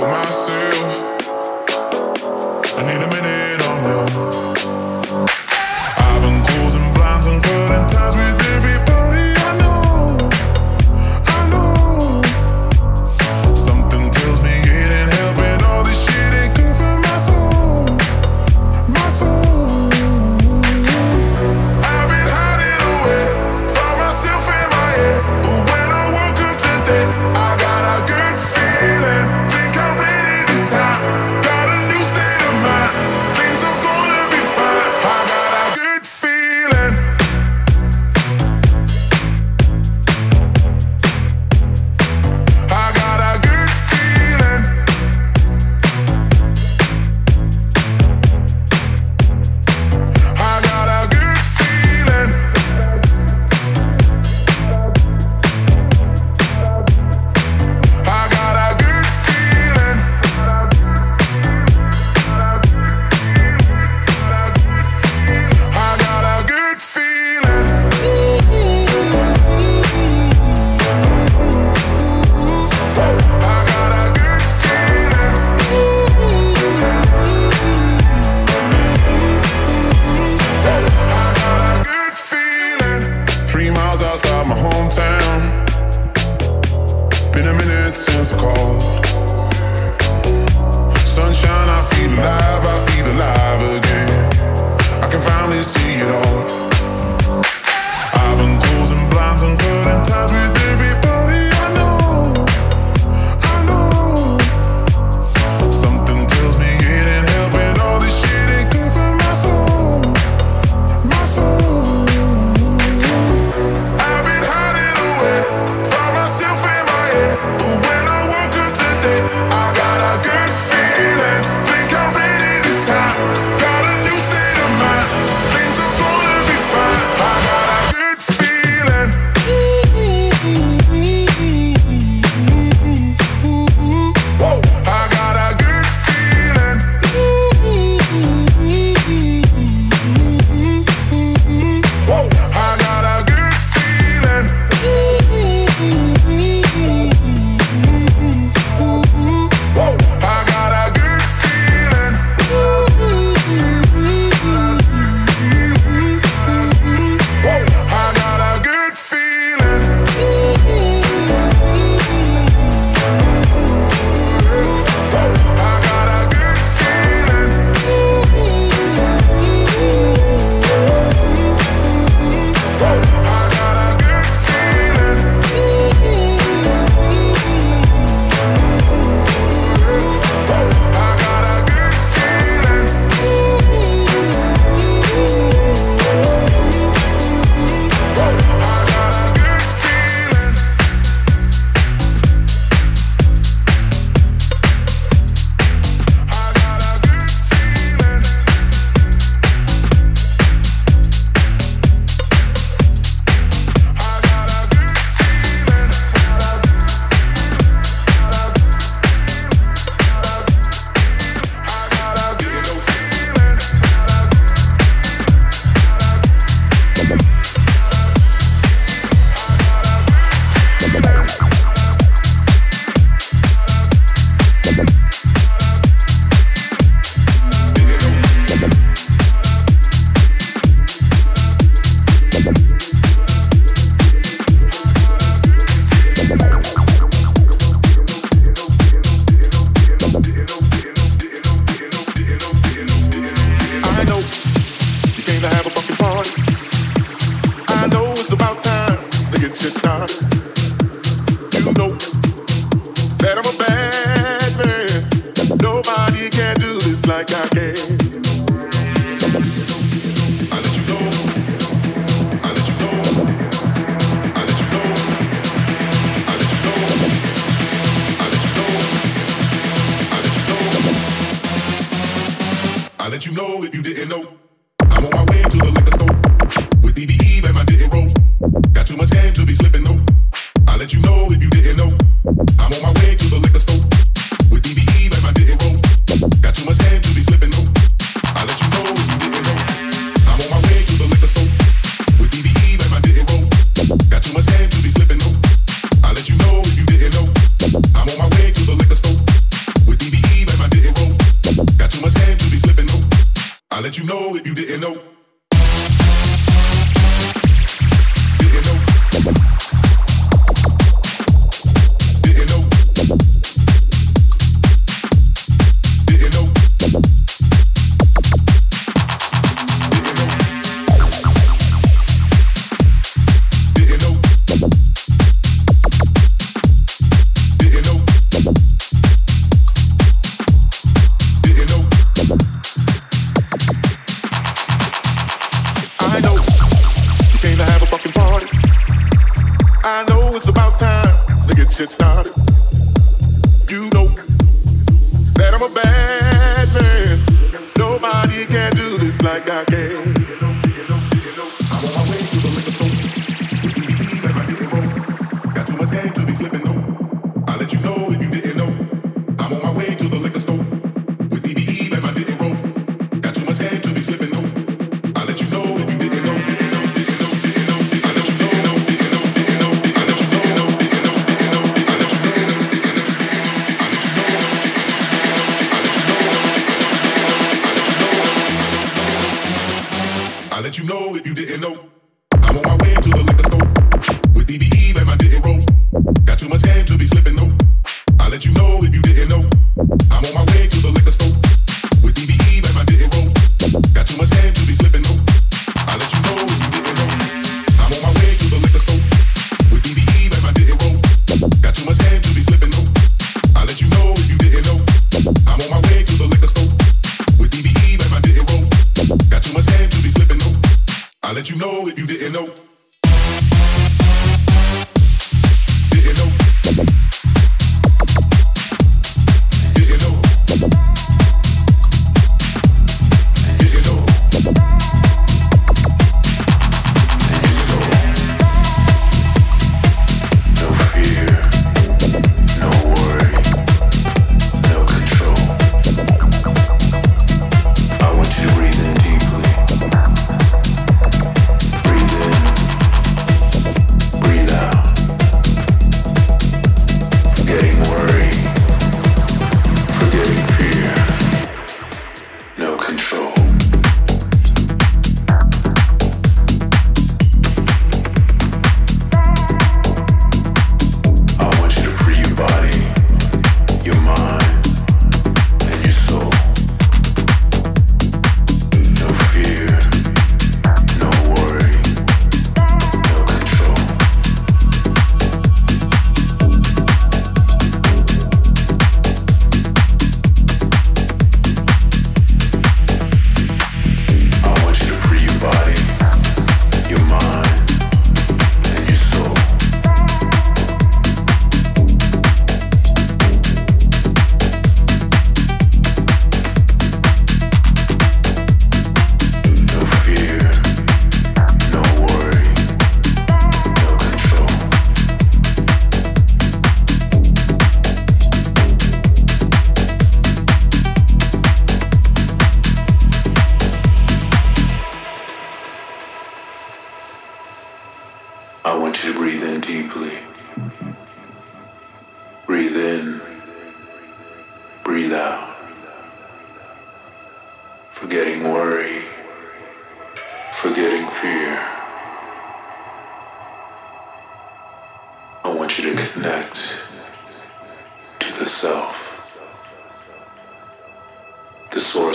my sin.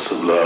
Fear.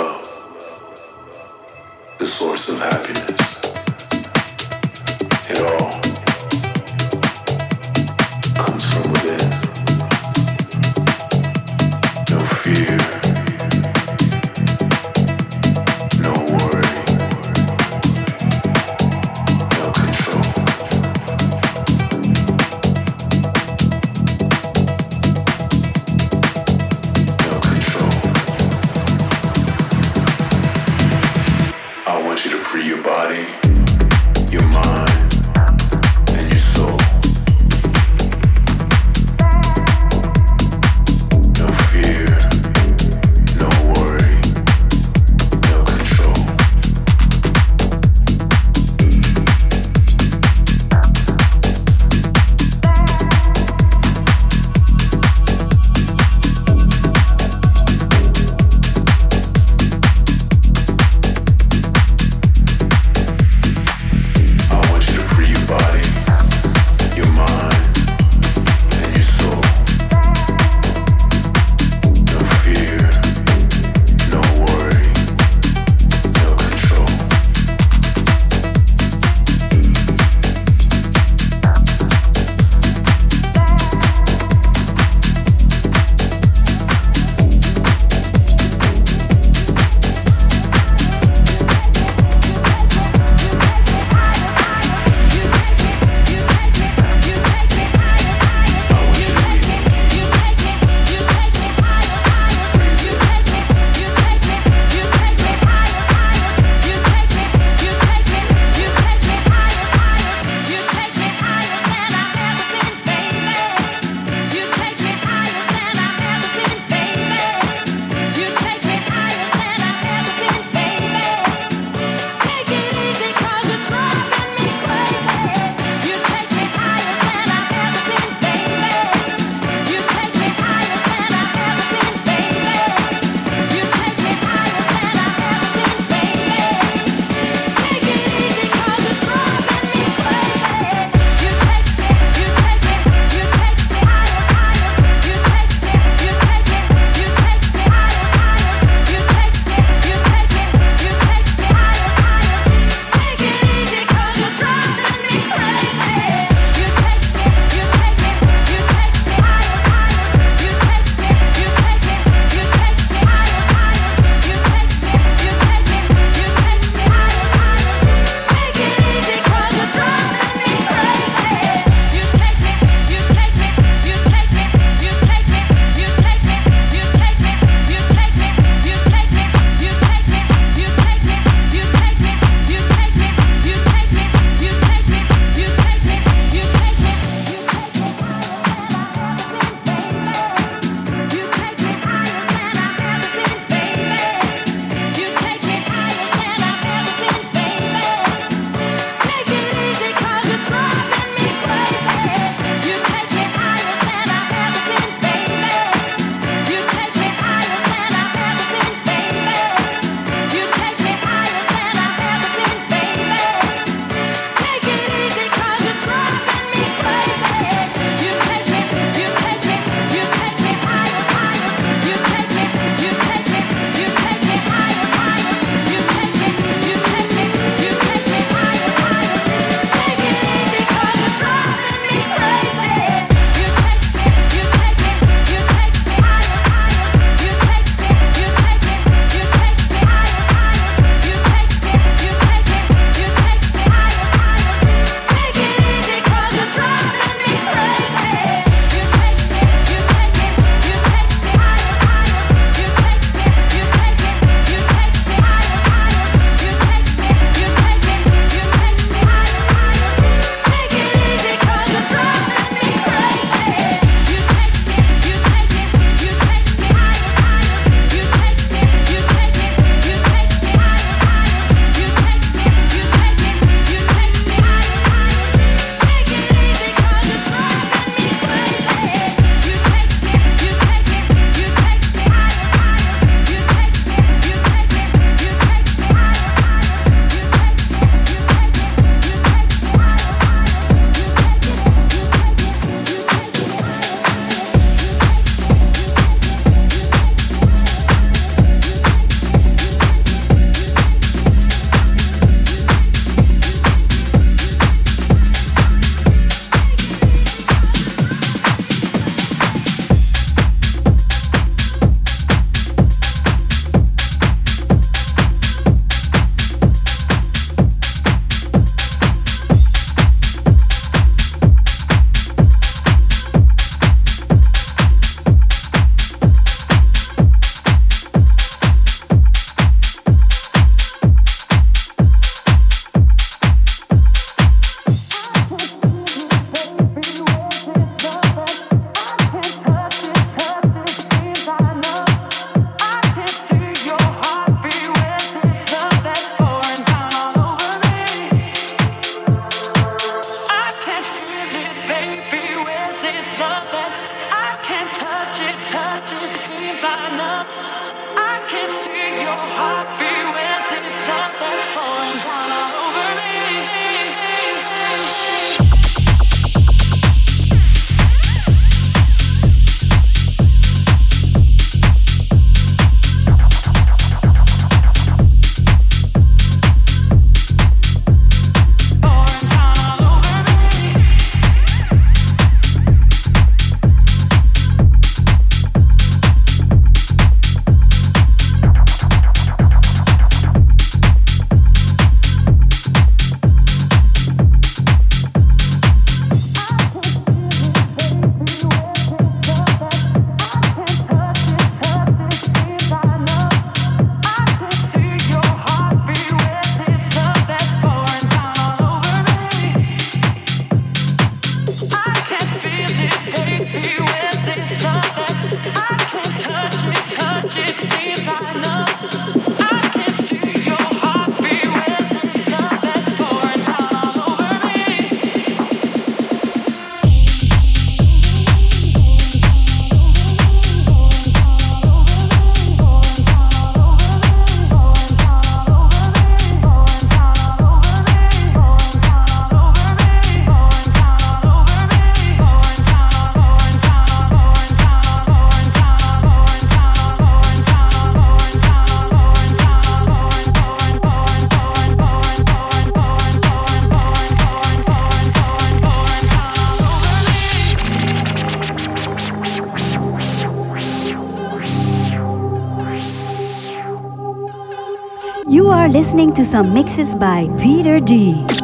Listening to some mixes by Peter D.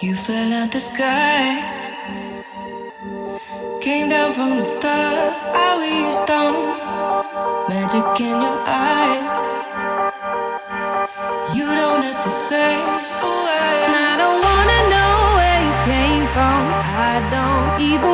You fell out the sky. Came down from the stars. I we stone. Magic in your eyes. You don't have to say a word. I don't wanna know where you came from. I don't even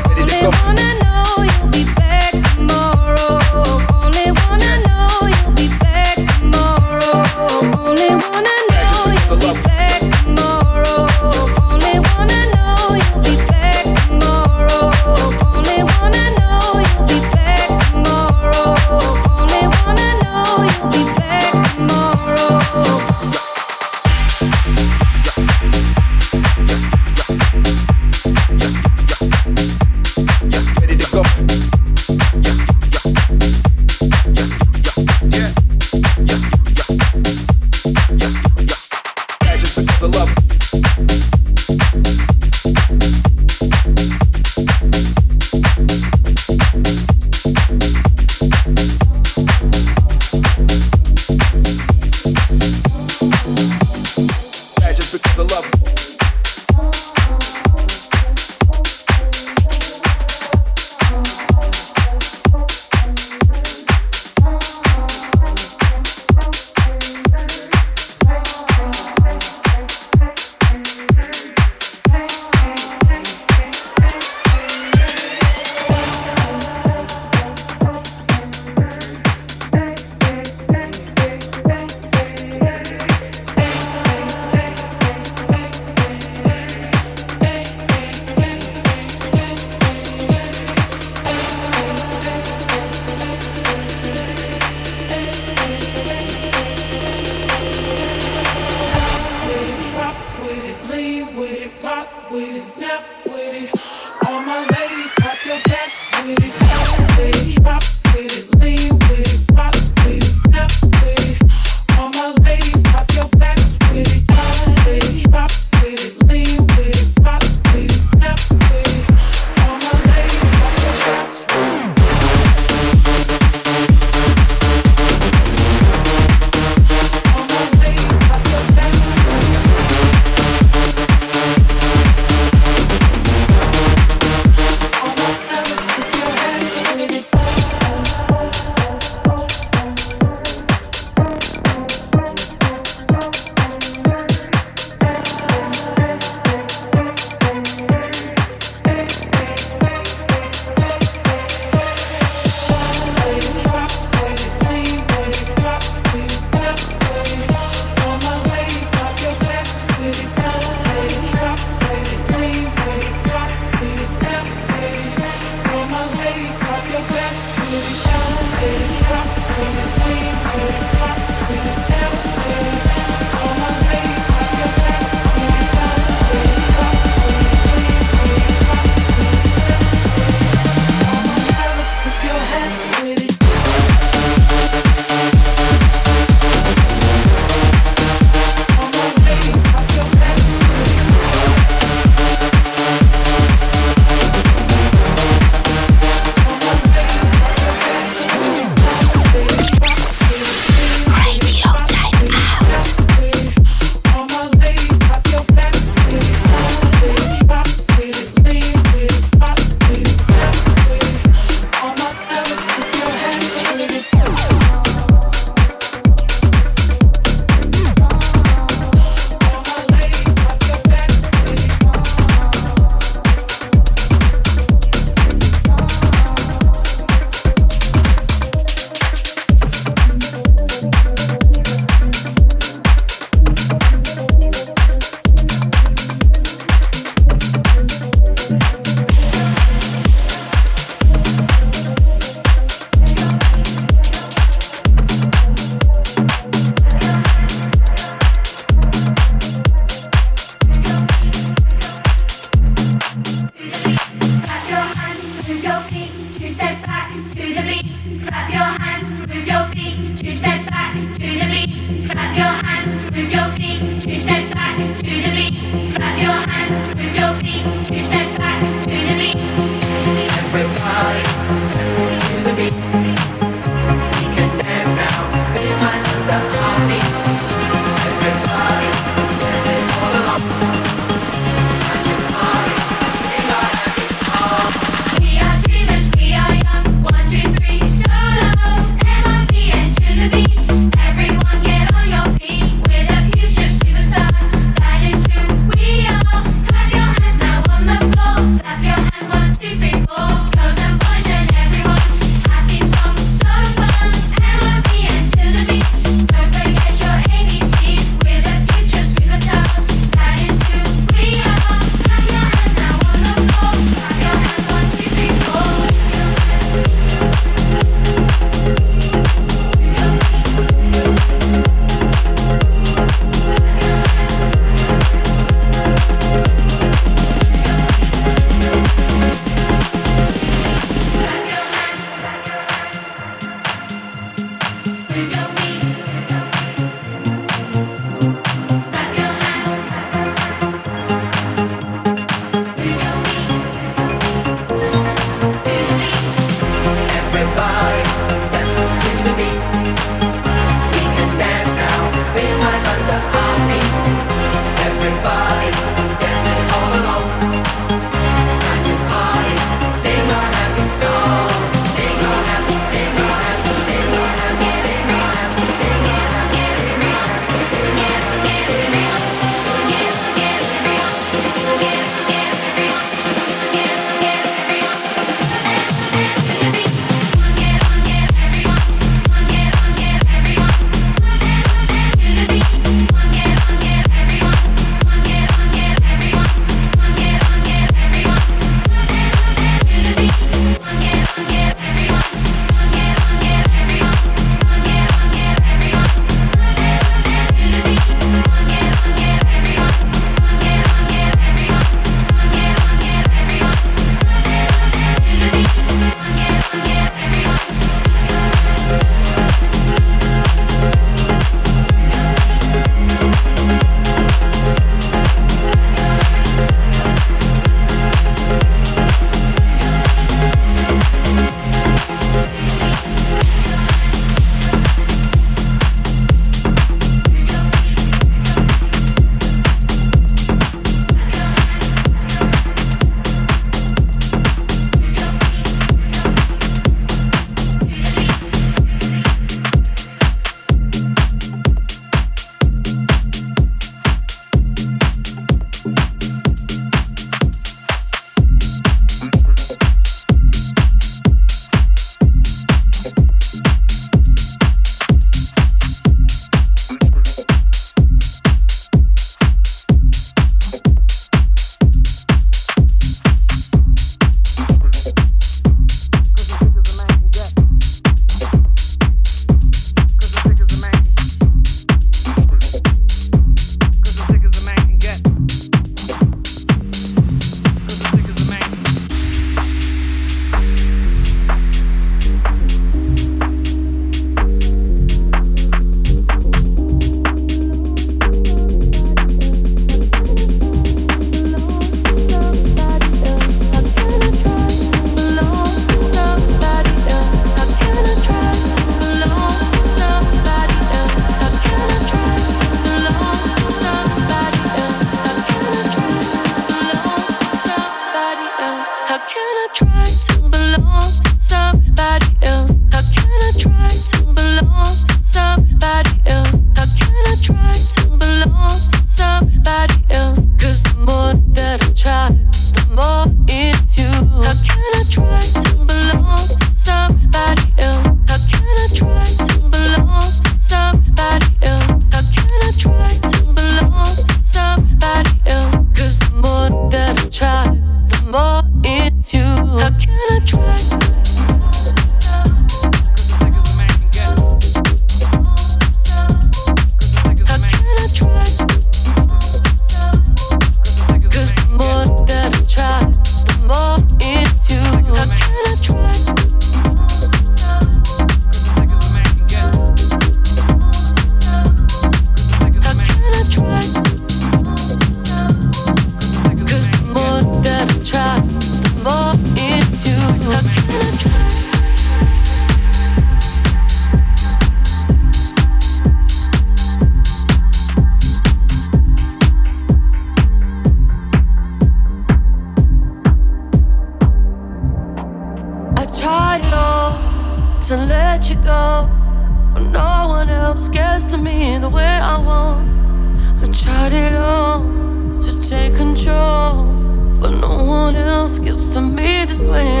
me